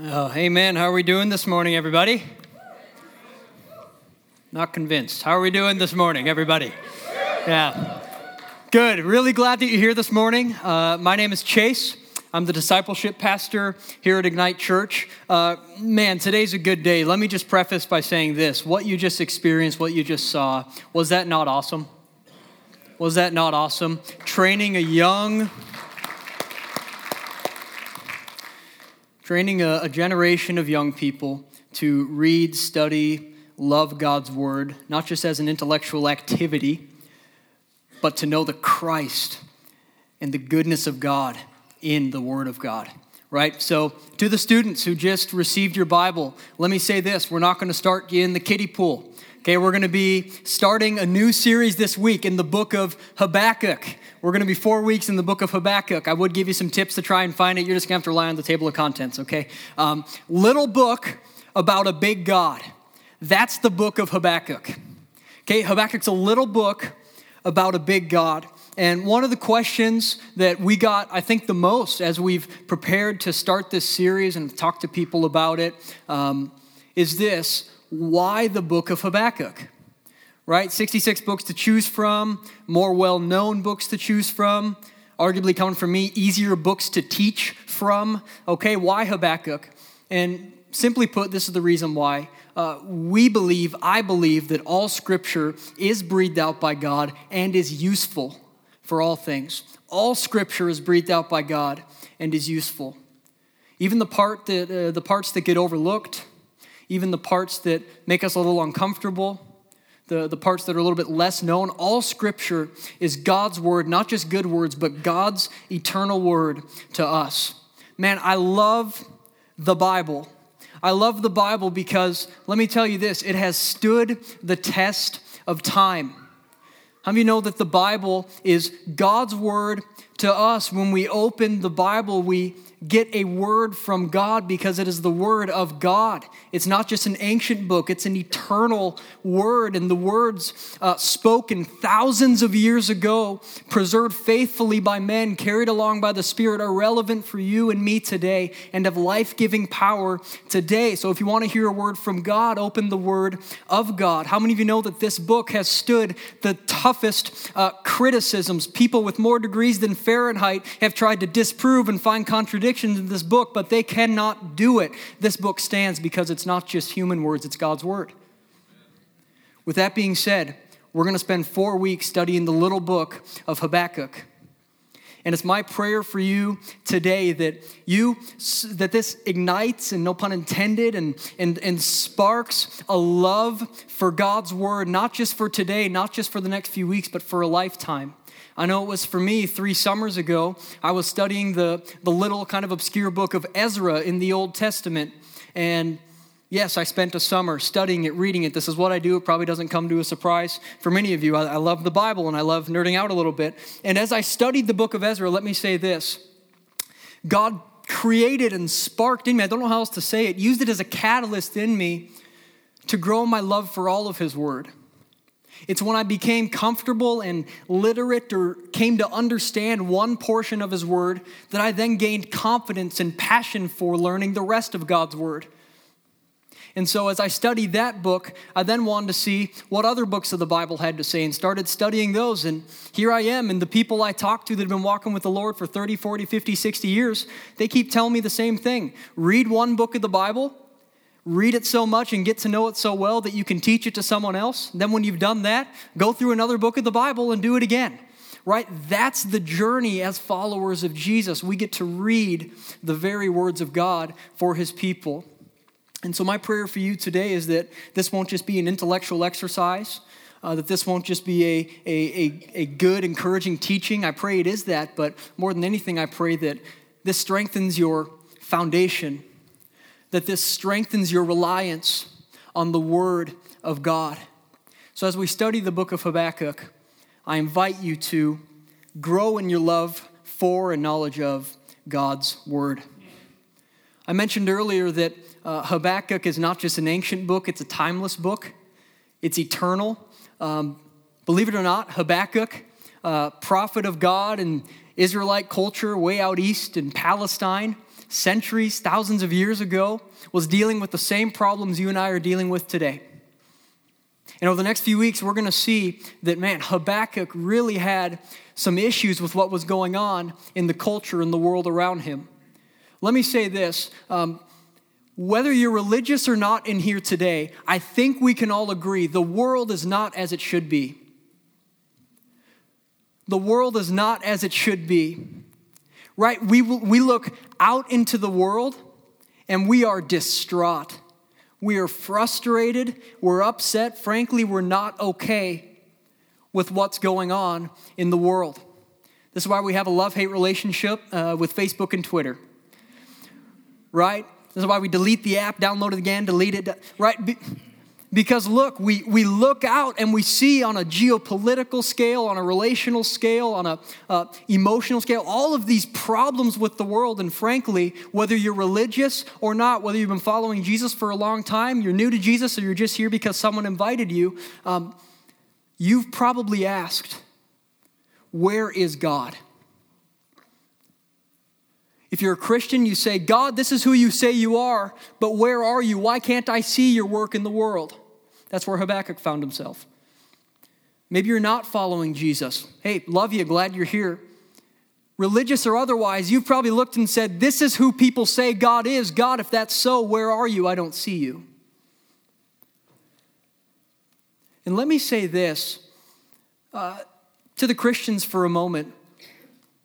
Oh, amen. How are we doing this morning, everybody? Not convinced. How are we doing this morning, everybody? Yeah. Good. Really glad that you're here this morning. Uh, my name is Chase. I'm the discipleship pastor here at Ignite Church. Uh, man, today's a good day. Let me just preface by saying this what you just experienced, what you just saw, was that not awesome? Was that not awesome? Training a young, training a, a generation of young people to read, study, love God's word, not just as an intellectual activity, but to know the Christ and the goodness of God in the Word of God, right? So, to the students who just received your Bible, let me say this we're not going to start you in the kiddie pool. Okay, we're going to be starting a new series this week in the book of Habakkuk. We're going to be four weeks in the book of Habakkuk. I would give you some tips to try and find it. You're just going to have to rely on the table of contents, okay? Um, little book about a big God. That's the book of Habakkuk. Okay, Habakkuk's a little book about a big God. And one of the questions that we got, I think, the most as we've prepared to start this series and talk to people about it, um, is this why the book of Habakkuk? Right? 66 books to choose from, more well known books to choose from, arguably coming from me, easier books to teach from. Okay, why Habakkuk? And simply put, this is the reason why. Uh, we believe, I believe, that all scripture is breathed out by God and is useful for all things. All scripture is breathed out by God and is useful. Even the, part that, uh, the parts that get overlooked, even the parts that make us a little uncomfortable, the, the parts that are a little bit less known, all scripture is God's word, not just good words, but God's eternal word to us. Man, I love the Bible. I love the Bible because, let me tell you this, it has stood the test of time. How many know that the Bible is God's word to us? When we open the Bible, we get a word from God because it is the word of God. It's not just an ancient book, it's an eternal word. And the words uh, spoken thousands of years ago, preserved faithfully by men, carried along by the Spirit, are relevant for you and me today and have life giving power today. So if you want to hear a word from God, open the word of God. How many of you know that this book has stood the toughest uh, criticisms? People with more degrees than Fahrenheit have tried to disprove and find contradictions contradictions in this book, but they cannot do it. This book stands because it's not just human words, it's God's word. With that being said, we're going to spend four weeks studying the little book of Habakkuk. And it's my prayer for you today that you that this ignites and no pun intended and, and, and sparks a love for God's word, not just for today, not just for the next few weeks, but for a lifetime. I know it was for me three summers ago. I was studying the, the little kind of obscure book of Ezra in the Old Testament. And yes, I spent a summer studying it, reading it. This is what I do. It probably doesn't come to a surprise for many of you. I, I love the Bible and I love nerding out a little bit. And as I studied the book of Ezra, let me say this God created and sparked in me, I don't know how else to say it, used it as a catalyst in me to grow my love for all of His Word. It's when I became comfortable and literate or came to understand one portion of His Word that I then gained confidence and passion for learning the rest of God's Word. And so, as I studied that book, I then wanted to see what other books of the Bible had to say and started studying those. And here I am, and the people I talk to that have been walking with the Lord for 30, 40, 50, 60 years, they keep telling me the same thing. Read one book of the Bible, read it so much and get to know it so well that you can teach it to someone else. Then, when you've done that, go through another book of the Bible and do it again. Right? That's the journey as followers of Jesus. We get to read the very words of God for his people. And so, my prayer for you today is that this won't just be an intellectual exercise. Uh, that this won't just be a, a, a, a good, encouraging teaching. I pray it is that, but more than anything, I pray that this strengthens your foundation that this strengthens your reliance on the Word of God. So, as we study the book of Habakkuk, I invite you to grow in your love for and knowledge of God's Word. I mentioned earlier that uh, Habakkuk is not just an ancient book, it's a timeless book, it's eternal. Um, believe it or not, Habakkuk, uh, prophet of God and Israelite culture way out east in Palestine, centuries, thousands of years ago, was dealing with the same problems you and I are dealing with today. And over the next few weeks, we're going to see that, man, Habakkuk really had some issues with what was going on in the culture and the world around him. Let me say this um, whether you're religious or not in here today, I think we can all agree the world is not as it should be. The world is not as it should be. Right? We, we look out into the world and we are distraught. We are frustrated. We're upset. Frankly, we're not okay with what's going on in the world. This is why we have a love hate relationship uh, with Facebook and Twitter. Right? This is why we delete the app, download it again, delete it. Right? Because look, we, we look out and we see on a geopolitical scale, on a relational scale, on a uh, emotional scale, all of these problems with the world. And frankly, whether you're religious or not, whether you've been following Jesus for a long time, you're new to Jesus, or you're just here because someone invited you, um, you've probably asked, Where is God? If you're a Christian, you say, God, this is who you say you are, but where are you? Why can't I see your work in the world? That's where Habakkuk found himself. Maybe you're not following Jesus. Hey, love you, glad you're here. Religious or otherwise, you've probably looked and said, This is who people say God is. God, if that's so, where are you? I don't see you. And let me say this uh, to the Christians for a moment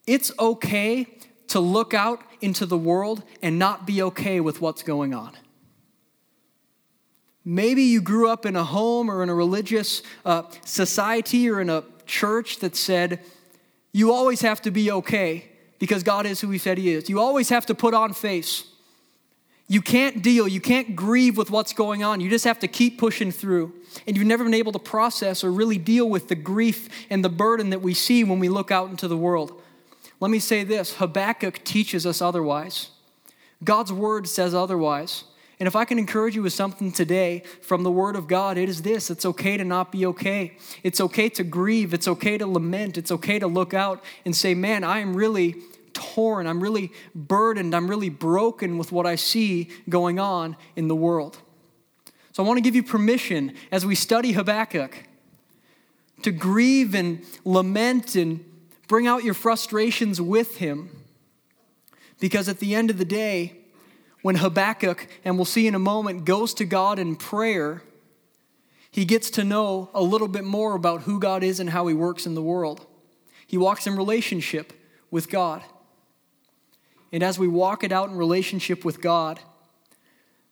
it's okay to look out into the world and not be okay with what's going on. Maybe you grew up in a home or in a religious uh, society or in a church that said, you always have to be okay because God is who He said He is. You always have to put on face. You can't deal, you can't grieve with what's going on. You just have to keep pushing through. And you've never been able to process or really deal with the grief and the burden that we see when we look out into the world. Let me say this Habakkuk teaches us otherwise. God's word says otherwise. And if I can encourage you with something today from the Word of God, it is this it's okay to not be okay. It's okay to grieve. It's okay to lament. It's okay to look out and say, man, I am really torn. I'm really burdened. I'm really broken with what I see going on in the world. So I want to give you permission as we study Habakkuk to grieve and lament and bring out your frustrations with him. Because at the end of the day, when Habakkuk, and we'll see in a moment, goes to God in prayer, he gets to know a little bit more about who God is and how he works in the world. He walks in relationship with God. And as we walk it out in relationship with God,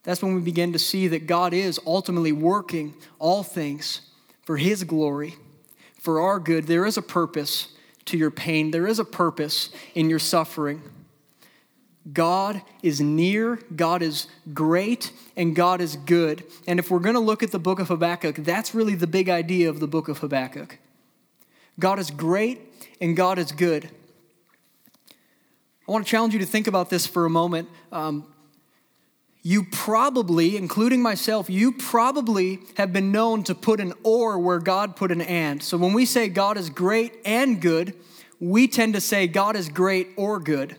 that's when we begin to see that God is ultimately working all things for his glory, for our good. There is a purpose to your pain, there is a purpose in your suffering. God is near, God is great, and God is good. And if we're going to look at the book of Habakkuk, that's really the big idea of the book of Habakkuk. God is great, and God is good. I want to challenge you to think about this for a moment. Um, you probably, including myself, you probably have been known to put an or where God put an and. So when we say God is great and good, we tend to say God is great or good.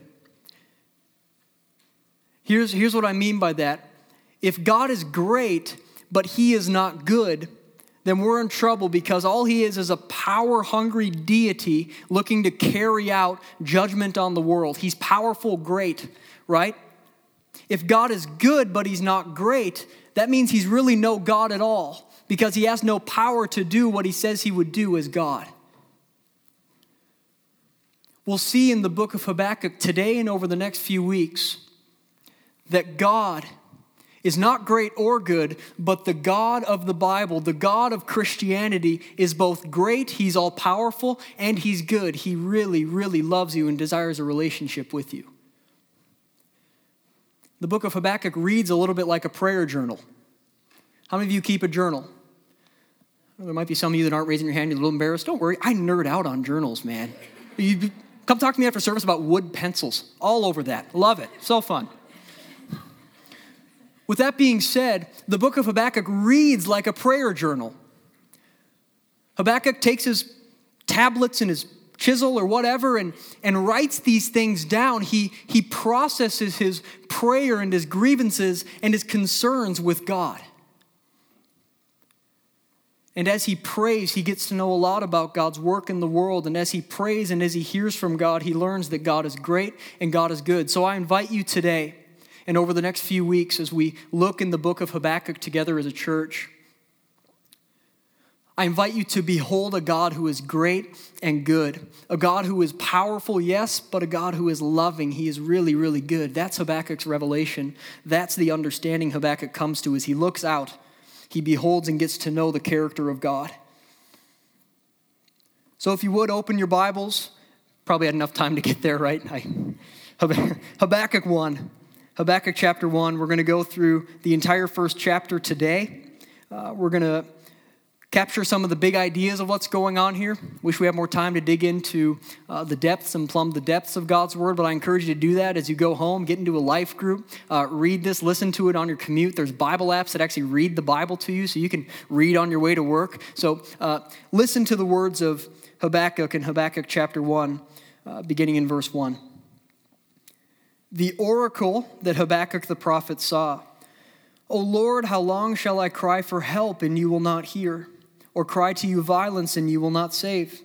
Here's, here's what I mean by that. If God is great, but he is not good, then we're in trouble because all he is is a power hungry deity looking to carry out judgment on the world. He's powerful, great, right? If God is good, but he's not great, that means he's really no God at all because he has no power to do what he says he would do as God. We'll see in the book of Habakkuk today and over the next few weeks that God is not great or good, but the God of the Bible, the God of Christianity, is both great, He's all powerful, and He's good. He really, really loves you and desires a relationship with you. The book of Habakkuk reads a little bit like a prayer journal. How many of you keep a journal? There might be some of you that aren't raising your hand, you're a little embarrassed. Don't worry, I nerd out on journals, man. You, come talk to me after service about wood pencils. All over that. Love it. So fun. With that being said, the book of Habakkuk reads like a prayer journal. Habakkuk takes his tablets and his chisel or whatever and, and writes these things down. He, he processes his prayer and his grievances and his concerns with God. And as he prays, he gets to know a lot about God's work in the world. And as he prays and as he hears from God, he learns that God is great and God is good. So I invite you today and over the next few weeks as we look in the book of Habakkuk together as a church. I invite you to behold a God who is great and good, a God who is powerful, yes, but a God who is loving. He is really, really good. That's Habakkuk's revelation. That's the understanding Habakkuk comes to as he looks out he beholds and gets to know the character of God. So, if you would open your Bibles, probably had enough time to get there, right? I, Habakkuk 1. Habakkuk chapter 1. We're going to go through the entire first chapter today. Uh, we're going to capture some of the big ideas of what's going on here. Wish we had more time to dig into uh, the depths and plumb the depths of God's Word, but I encourage you to do that as you go home, get into a life group, uh, read this, listen to it on your commute. There's Bible apps that actually read the Bible to you so you can read on your way to work. So uh, listen to the words of Habakkuk in Habakkuk chapter 1, uh, beginning in verse 1. The oracle that Habakkuk the prophet saw. O Lord, how long shall I cry for help and you will not hear? or cry to you violence, and you will not save?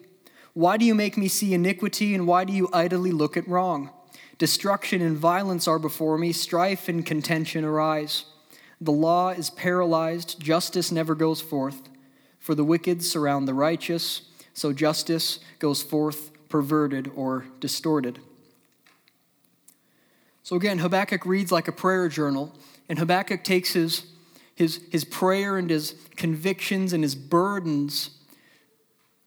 Why do you make me see iniquity, and why do you idly look at wrong? Destruction and violence are before me, strife and contention arise. The law is paralyzed, justice never goes forth. For the wicked surround the righteous, so justice goes forth perverted or distorted. So again, Habakkuk reads like a prayer journal, and Habakkuk takes his his, his prayer and his convictions and his burdens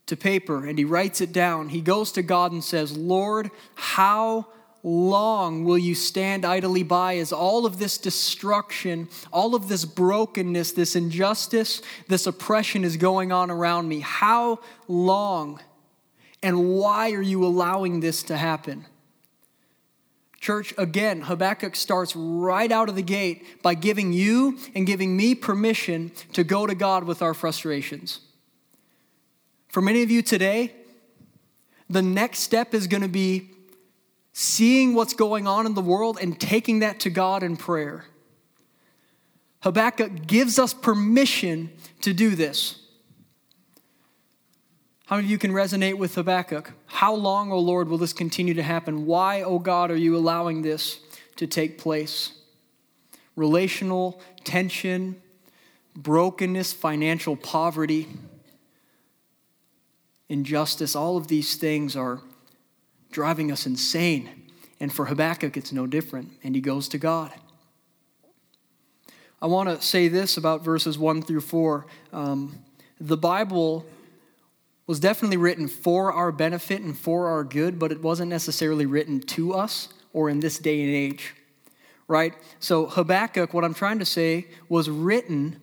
to paper and he writes it down. He goes to God and says, Lord, how long will you stand idly by as all of this destruction, all of this brokenness, this injustice, this oppression is going on around me? How long? And why are you allowing this to happen? Church, again, Habakkuk starts right out of the gate by giving you and giving me permission to go to God with our frustrations. For many of you today, the next step is going to be seeing what's going on in the world and taking that to God in prayer. Habakkuk gives us permission to do this. How many of you can resonate with Habakkuk? How long, O Lord, will this continue to happen? Why, O God, are you allowing this to take place? Relational tension, brokenness, financial poverty, injustice, all of these things are driving us insane. And for Habakkuk, it's no different. And he goes to God. I want to say this about verses 1 through 4. Um, the Bible was definitely written for our benefit and for our good, but it wasn't necessarily written to us or in this day and age, right? So, Habakkuk, what I'm trying to say, was written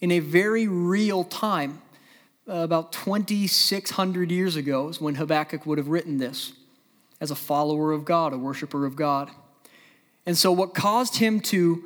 in a very real time. Uh, about 2,600 years ago is when Habakkuk would have written this as a follower of God, a worshiper of God. And so, what caused him to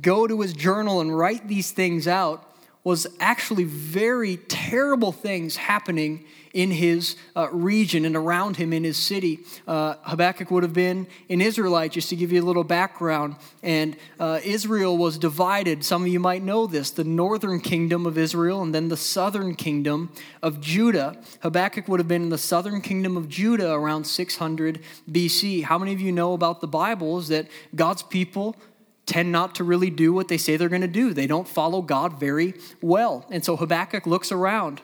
go to his journal and write these things out was actually very terrible things happening in his uh, region and around him in his city. Uh, Habakkuk would have been an Israelite, just to give you a little background. And uh, Israel was divided. Some of you might know this the northern kingdom of Israel and then the southern kingdom of Judah. Habakkuk would have been in the southern kingdom of Judah around 600 BC. How many of you know about the Bible is that God's people tend not to really do what they say they're going to do. They don't follow God very well. And so Habakkuk looks around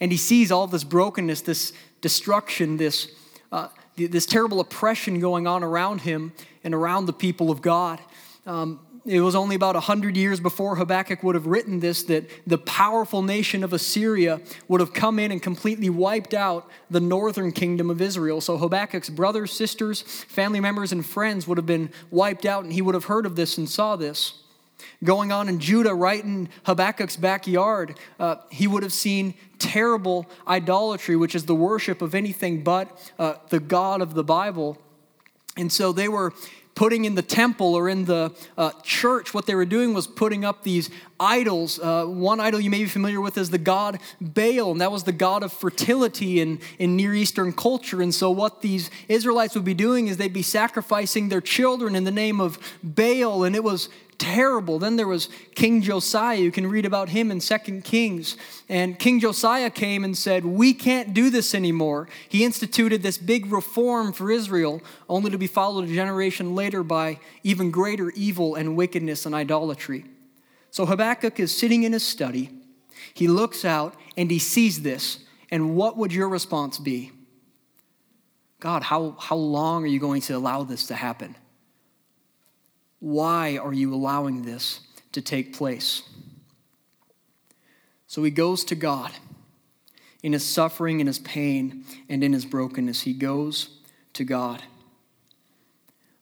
and he sees all this brokenness, this destruction, this, uh, this terrible oppression going on around him and around the people of God. Um, it was only about 100 years before Habakkuk would have written this that the powerful nation of Assyria would have come in and completely wiped out the northern kingdom of Israel. So Habakkuk's brothers, sisters, family members, and friends would have been wiped out, and he would have heard of this and saw this. Going on in Judah, right in Habakkuk's backyard, uh, he would have seen terrible idolatry, which is the worship of anything but uh, the God of the Bible. And so they were putting in the temple or in the uh, church, what they were doing was putting up these idols. Uh, one idol you may be familiar with is the god Baal, and that was the god of fertility in, in Near Eastern culture. And so, what these Israelites would be doing is they'd be sacrificing their children in the name of Baal, and it was terrible. Then there was King Josiah. You can read about him in Second Kings. And King Josiah came and said, We can't do this anymore. He instituted this big reform for Israel, only to be followed a generation later by even greater evil and wickedness and idolatry. So Habakkuk is sitting in his study. He looks out and he sees this. And what would your response be? God, how, how long are you going to allow this to happen? Why are you allowing this to take place? So he goes to God in his suffering, in his pain, and in his brokenness. He goes to God.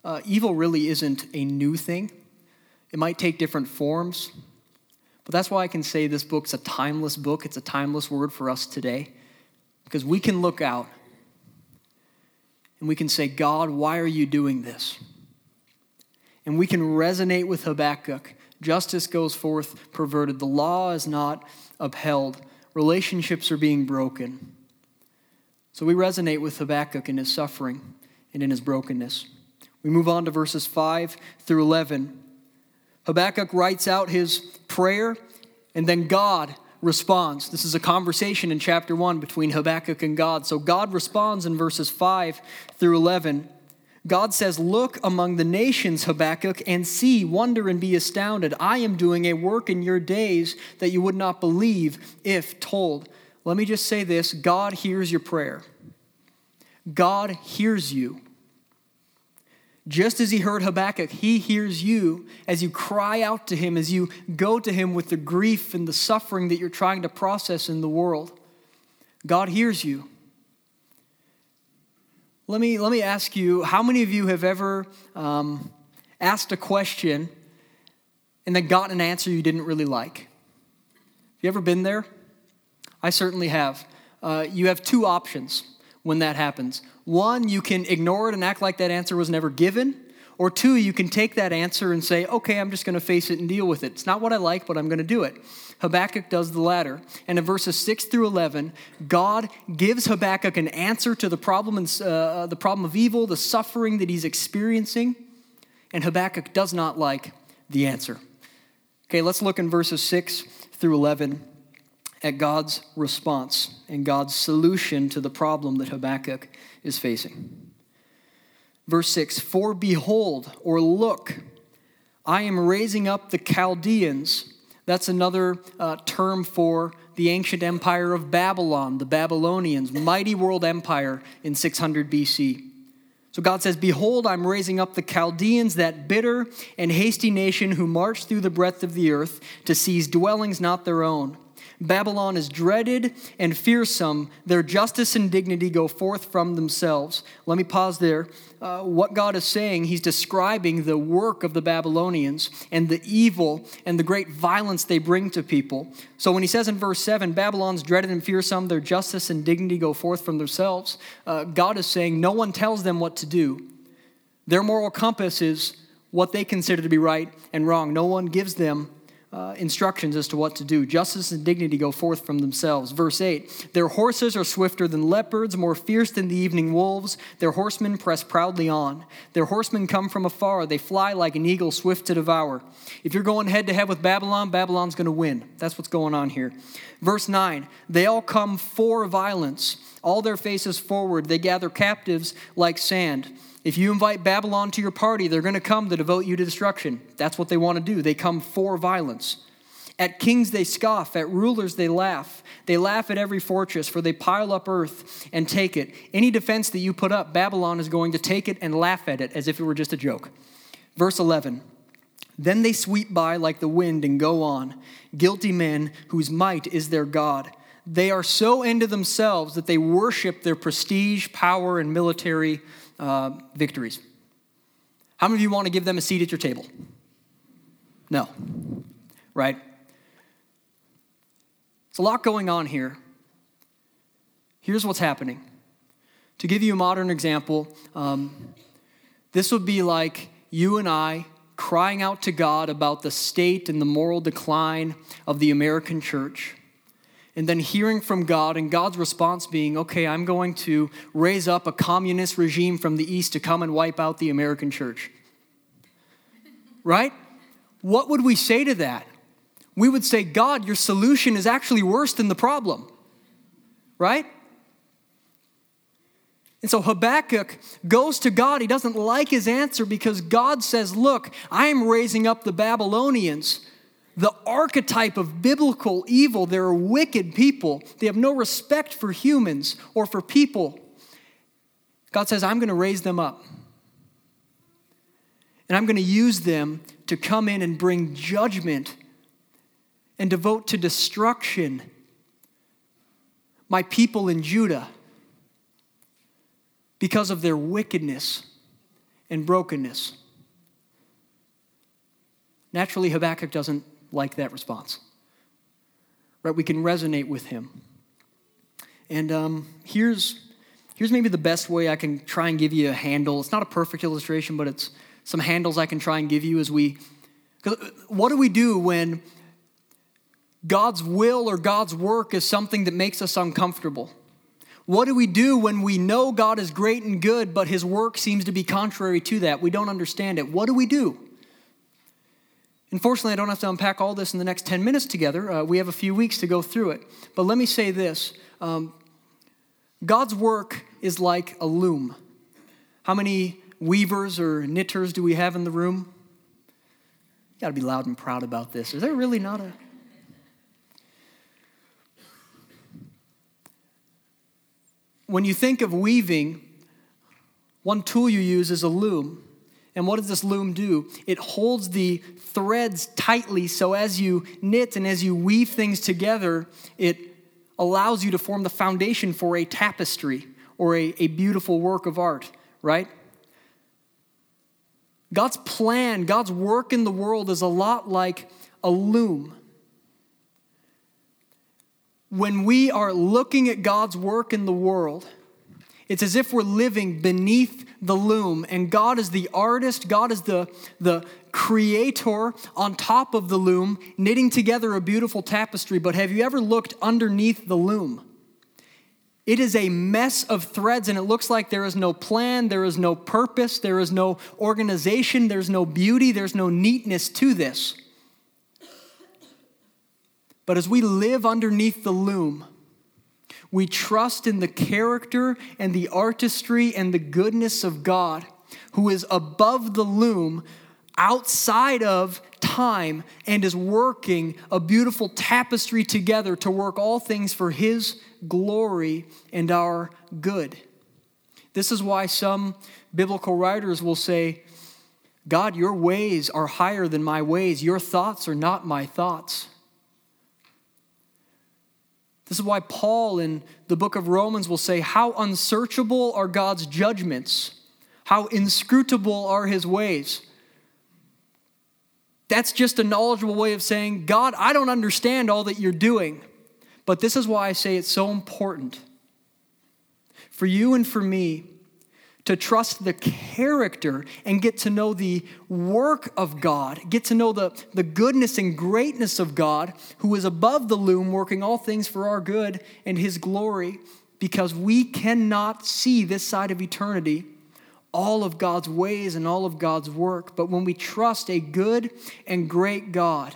Uh, evil really isn't a new thing, it might take different forms. But that's why I can say this book's a timeless book. It's a timeless word for us today. Because we can look out and we can say, God, why are you doing this? And we can resonate with Habakkuk. Justice goes forth perverted. The law is not upheld. Relationships are being broken. So we resonate with Habakkuk in his suffering and in his brokenness. We move on to verses 5 through 11. Habakkuk writes out his prayer, and then God responds. This is a conversation in chapter 1 between Habakkuk and God. So God responds in verses 5 through 11. God says, Look among the nations, Habakkuk, and see, wonder, and be astounded. I am doing a work in your days that you would not believe if told. Let me just say this God hears your prayer. God hears you. Just as he heard Habakkuk, he hears you as you cry out to him, as you go to him with the grief and the suffering that you're trying to process in the world. God hears you. Let me, let me ask you how many of you have ever um, asked a question and then gotten an answer you didn't really like? Have you ever been there? I certainly have. Uh, you have two options when that happens. One, you can ignore it and act like that answer was never given. Or two, you can take that answer and say, okay, I'm just going to face it and deal with it. It's not what I like, but I'm going to do it. Habakkuk does the latter. And in verses 6 through 11, God gives Habakkuk an answer to the problem, and, uh, the problem of evil, the suffering that he's experiencing. And Habakkuk does not like the answer. Okay, let's look in verses 6 through 11 at God's response and God's solution to the problem that Habakkuk is facing. Verse 6 For behold, or look, I am raising up the Chaldeans that's another uh, term for the ancient empire of Babylon, the Babylonians, mighty world empire in 600 BC. So God says, Behold, I'm raising up the Chaldeans, that bitter and hasty nation who march through the breadth of the earth to seize dwellings not their own. Babylon is dreaded and fearsome. Their justice and dignity go forth from themselves. Let me pause there. Uh, what God is saying, He's describing the work of the Babylonians and the evil and the great violence they bring to people. So when He says in verse 7, Babylon's dreaded and fearsome, their justice and dignity go forth from themselves, uh, God is saying no one tells them what to do. Their moral compass is what they consider to be right and wrong. No one gives them uh, instructions as to what to do. Justice and dignity go forth from themselves. Verse 8 Their horses are swifter than leopards, more fierce than the evening wolves. Their horsemen press proudly on. Their horsemen come from afar. They fly like an eagle, swift to devour. If you're going head to head with Babylon, Babylon's going to win. That's what's going on here. Verse 9 They all come for violence, all their faces forward. They gather captives like sand. If you invite Babylon to your party, they're going to come to devote you to destruction. That's what they want to do. They come for violence. At kings they scoff, at rulers they laugh. They laugh at every fortress, for they pile up earth and take it. Any defense that you put up, Babylon is going to take it and laugh at it as if it were just a joke. Verse 11 Then they sweep by like the wind and go on, guilty men whose might is their God. They are so into themselves that they worship their prestige, power, and military uh, victories. How many of you want to give them a seat at your table? No. Right? It's a lot going on here. Here's what's happening. To give you a modern example, um, this would be like you and I crying out to God about the state and the moral decline of the American church, and then hearing from God and God's response being, okay, I'm going to raise up a communist regime from the east to come and wipe out the American church. Right? What would we say to that? We would say, God, your solution is actually worse than the problem. Right? And so Habakkuk goes to God. He doesn't like his answer because God says, Look, I am raising up the Babylonians, the archetype of biblical evil. They're wicked people, they have no respect for humans or for people. God says, I'm going to raise them up. And I'm going to use them to come in and bring judgment and devote to destruction my people in Judah because of their wickedness and brokenness. Naturally, Habakkuk doesn't like that response. Right? We can resonate with him. And um, here's, here's maybe the best way I can try and give you a handle. It's not a perfect illustration, but it's some handles I can try and give you as we. What do we do when God's will or God's work is something that makes us uncomfortable? What do we do when we know God is great and good, but his work seems to be contrary to that? We don't understand it. What do we do? Unfortunately, I don't have to unpack all this in the next 10 minutes together. Uh, we have a few weeks to go through it. But let me say this um, God's work is like a loom. How many weavers or knitters do we have in the room? You got to be loud and proud about this. Is there really not a. when you think of weaving, one tool you use is a loom. And what does this loom do? It holds the threads tightly so as you knit and as you weave things together, it allows you to form the foundation for a tapestry or a, a beautiful work of art, right? God's plan, God's work in the world is a lot like a loom when we are looking at God's work in the world, it's as if we're living beneath the loom, and God is the artist, God is the, the creator on top of the loom, knitting together a beautiful tapestry. But have you ever looked underneath the loom? It is a mess of threads, and it looks like there is no plan, there is no purpose, there is no organization, there's no beauty, there's no neatness to this. But as we live underneath the loom, we trust in the character and the artistry and the goodness of God, who is above the loom, outside of time, and is working a beautiful tapestry together to work all things for His glory and our good. This is why some biblical writers will say, God, your ways are higher than my ways, your thoughts are not my thoughts. This is why Paul in the book of Romans will say, How unsearchable are God's judgments, how inscrutable are his ways. That's just a knowledgeable way of saying, God, I don't understand all that you're doing. But this is why I say it's so important for you and for me to trust the character and get to know the work of God, get to know the, the goodness and greatness of God, who is above the loom, working all things for our good and His glory, because we cannot see this side of eternity all of God's ways and all of God's work. But when we trust a good and great God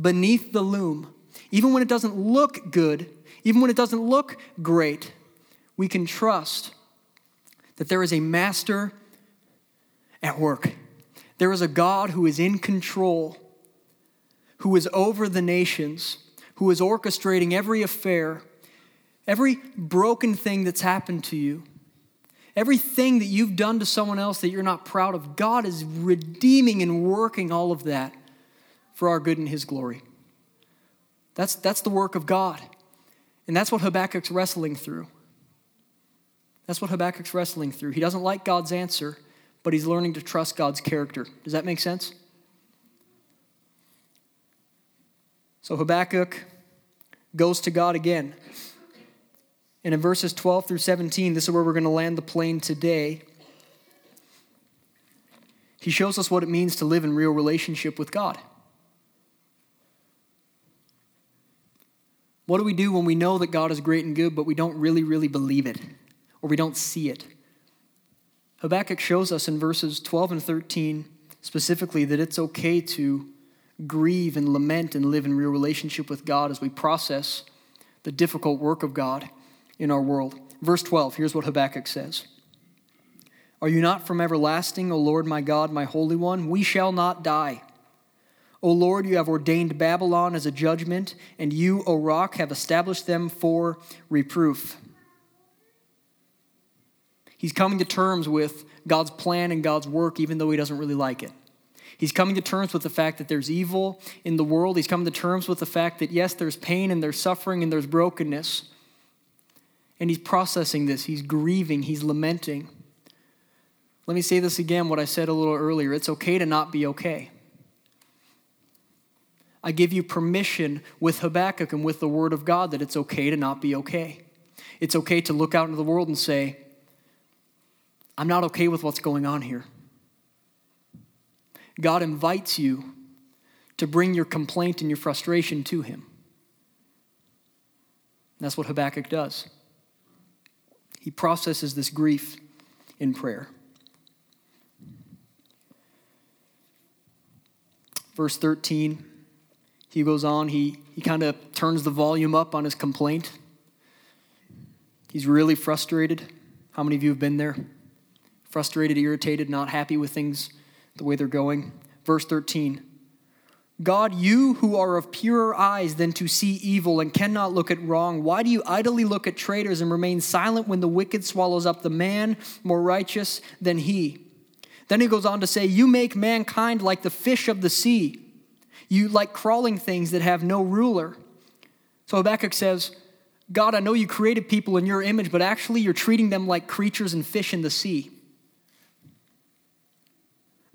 beneath the loom, even when it doesn't look good, even when it doesn't look great, we can trust that there is a master at work. There is a God who is in control, who is over the nations, who is orchestrating every affair, every broken thing that's happened to you, everything that you've done to someone else that you're not proud of. God is redeeming and working all of that for our good and His glory. That's, that's the work of God. And that's what Habakkuk's wrestling through. That's what Habakkuk's wrestling through. He doesn't like God's answer, but he's learning to trust God's character. Does that make sense? So Habakkuk goes to God again. And in verses 12 through 17, this is where we're going to land the plane today. He shows us what it means to live in real relationship with God. What do we do when we know that God is great and good, but we don't really, really believe it, or we don't see it? Habakkuk shows us in verses 12 and 13 specifically that it's okay to grieve and lament and live in real relationship with God as we process the difficult work of God in our world. Verse 12, here's what Habakkuk says Are you not from everlasting, O Lord my God, my Holy One? We shall not die. O Lord, you have ordained Babylon as a judgment, and you, O rock, have established them for reproof. He's coming to terms with God's plan and God's work, even though he doesn't really like it. He's coming to terms with the fact that there's evil in the world. He's coming to terms with the fact that, yes, there's pain and there's suffering and there's brokenness. And he's processing this. He's grieving. He's lamenting. Let me say this again, what I said a little earlier. It's okay to not be okay. I give you permission with Habakkuk and with the Word of God that it's okay to not be okay. It's okay to look out into the world and say, I'm not okay with what's going on here. God invites you to bring your complaint and your frustration to Him. that's what Habakkuk does. He processes this grief in prayer. Verse 13, he goes on, he, he kind of turns the volume up on his complaint. He's really frustrated. How many of you have been there? Frustrated, irritated, not happy with things the way they're going. Verse 13 God, you who are of purer eyes than to see evil and cannot look at wrong, why do you idly look at traitors and remain silent when the wicked swallows up the man more righteous than he? Then he goes on to say, You make mankind like the fish of the sea. You like crawling things that have no ruler. So Habakkuk says, God, I know you created people in your image, but actually you're treating them like creatures and fish in the sea.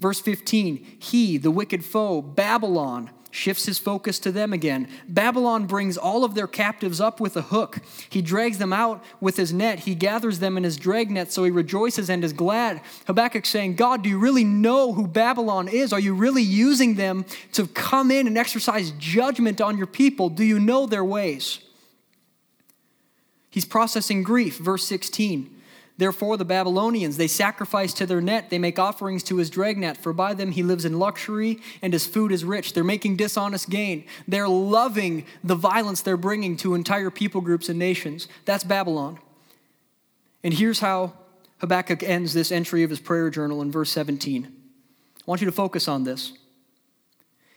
Verse 15, he, the wicked foe, Babylon, shifts his focus to them again. Babylon brings all of their captives up with a hook. He drags them out with his net. He gathers them in his dragnet, so he rejoices and is glad. Habakkuk saying, God, do you really know who Babylon is? Are you really using them to come in and exercise judgment on your people? Do you know their ways? He's processing grief. Verse 16. Therefore, the Babylonians, they sacrifice to their net, they make offerings to his dragnet, for by them he lives in luxury and his food is rich. They're making dishonest gain. They're loving the violence they're bringing to entire people groups and nations. That's Babylon. And here's how Habakkuk ends this entry of his prayer journal in verse 17. I want you to focus on this.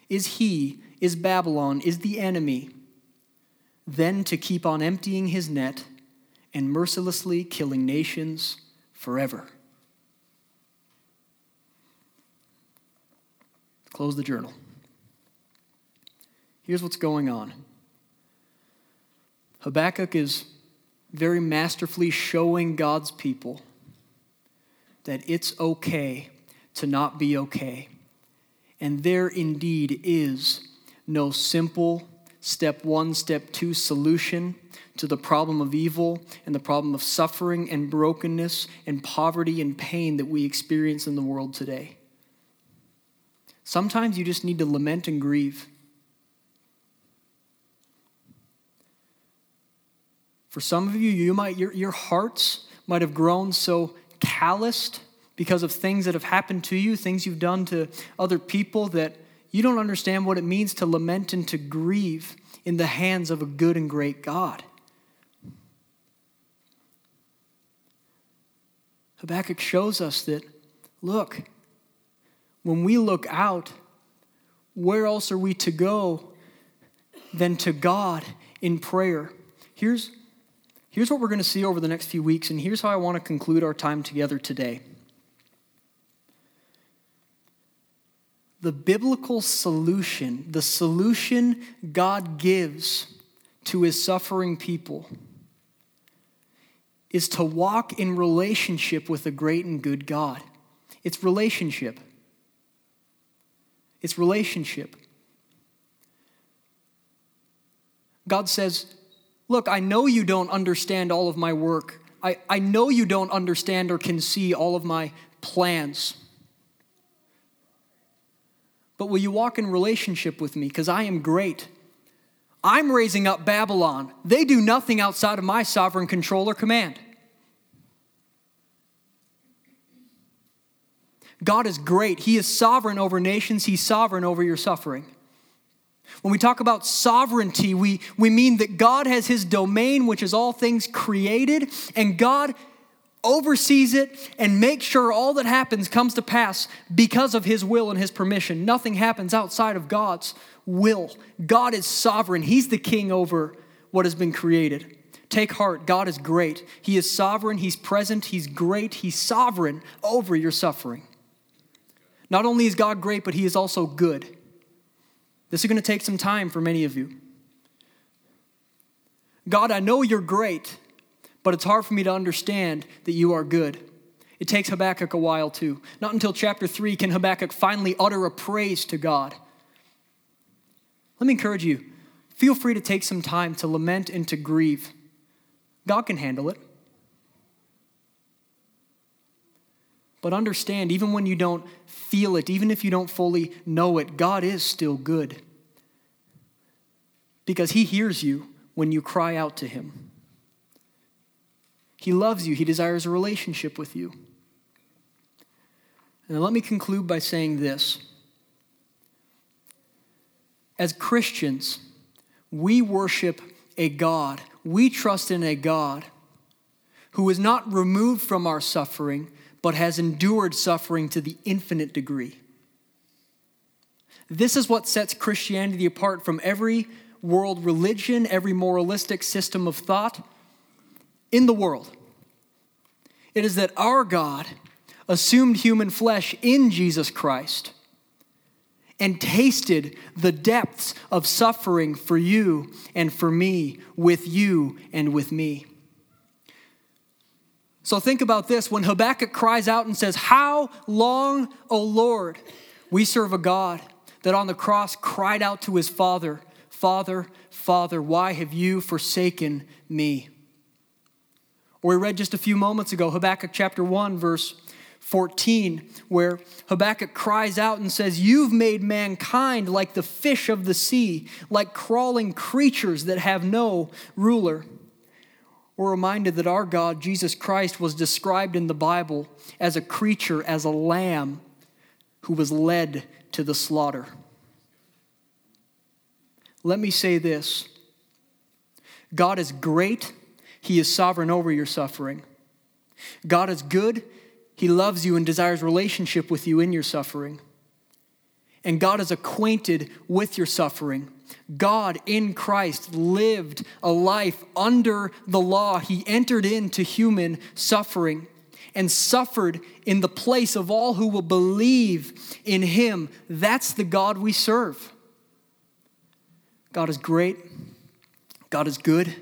Is he, is Babylon, is the enemy, then to keep on emptying his net? And mercilessly killing nations forever. Close the journal. Here's what's going on Habakkuk is very masterfully showing God's people that it's okay to not be okay. And there indeed is no simple step one, step two solution to the problem of evil and the problem of suffering and brokenness and poverty and pain that we experience in the world today. Sometimes you just need to lament and grieve. For some of you, you might your, your hearts might have grown so calloused because of things that have happened to you, things you've done to other people that you don't understand what it means to lament and to grieve in the hands of a good and great God. Habakkuk shows us that, look, when we look out, where else are we to go than to God in prayer? Here's, here's what we're going to see over the next few weeks, and here's how I want to conclude our time together today. The biblical solution, the solution God gives to his suffering people is to walk in relationship with a great and good God. It's relationship. It's relationship. God says, Look, I know you don't understand all of my work. I, I know you don't understand or can see all of my plans. but will you walk in relationship with me? Because I am great. I'm raising up Babylon. They do nothing outside of my sovereign control or command. God is great. He is sovereign over nations, He's sovereign over your suffering. When we talk about sovereignty, we, we mean that God has His domain, which is all things created, and God oversees it and makes sure all that happens comes to pass because of His will and His permission. Nothing happens outside of God's will. God is sovereign, He's the king over what has been created. Take heart, God is great. He is sovereign, He's present, He's great, He's sovereign over your suffering. Not only is God great, but He is also good. This is going to take some time for many of you. God, I know you're great, but it's hard for me to understand that you are good. It takes Habakkuk a while too. Not until chapter 3 can Habakkuk finally utter a praise to God. Let me encourage you feel free to take some time to lament and to grieve. God can handle it. But understand, even when you don't feel it, even if you don't fully know it, God is still good. Because He hears you when you cry out to Him. He loves you, He desires a relationship with you. And let me conclude by saying this. As Christians, we worship a God, we trust in a God who is not removed from our suffering but has endured suffering to the infinite degree. This is what sets Christianity apart from every world religion, every moralistic system of thought in the world. It is that our God assumed human flesh in Jesus Christ and tasted the depths of suffering for you and for me, with you and with me. So think about this. When Habakkuk cries out and says, How long, O Lord? We serve a God that on the cross cried out to his Father, Father, Father, why have you forsaken me? We read just a few moments ago, Habakkuk chapter 1, verse 14, where Habakkuk cries out and says, You've made mankind like the fish of the sea, like crawling creatures that have no ruler. We're reminded that our God, Jesus Christ, was described in the Bible as a creature, as a lamb who was led to the slaughter. Let me say this God is great, He is sovereign over your suffering. God is good, He loves you and desires relationship with you in your suffering. And God is acquainted with your suffering. God in Christ lived a life under the law. He entered into human suffering and suffered in the place of all who will believe in him. That's the God we serve. God is great, God is good,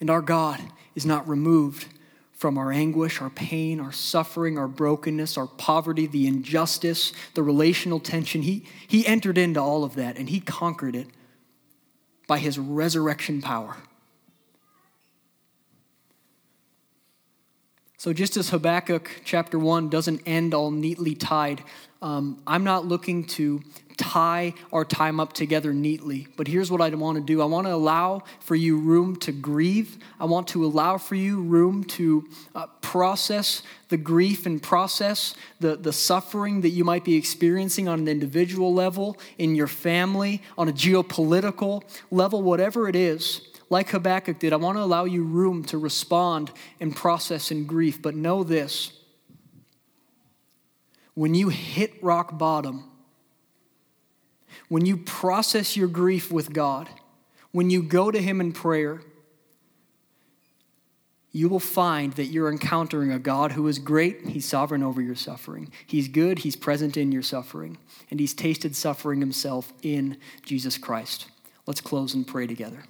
and our God is not removed from our anguish, our pain, our suffering, our brokenness, our poverty, the injustice, the relational tension. He, he entered into all of that and he conquered it by his resurrection power. So, just as Habakkuk chapter 1 doesn't end all neatly tied, um, I'm not looking to tie our time up together neatly. But here's what I want to do I want to allow for you room to grieve. I want to allow for you room to uh, process the grief and process the, the suffering that you might be experiencing on an individual level, in your family, on a geopolitical level, whatever it is. Like Habakkuk did, I want to allow you room to respond and process in grief. But know this when you hit rock bottom, when you process your grief with God, when you go to Him in prayer, you will find that you're encountering a God who is great. He's sovereign over your suffering. He's good. He's present in your suffering. And He's tasted suffering Himself in Jesus Christ. Let's close and pray together.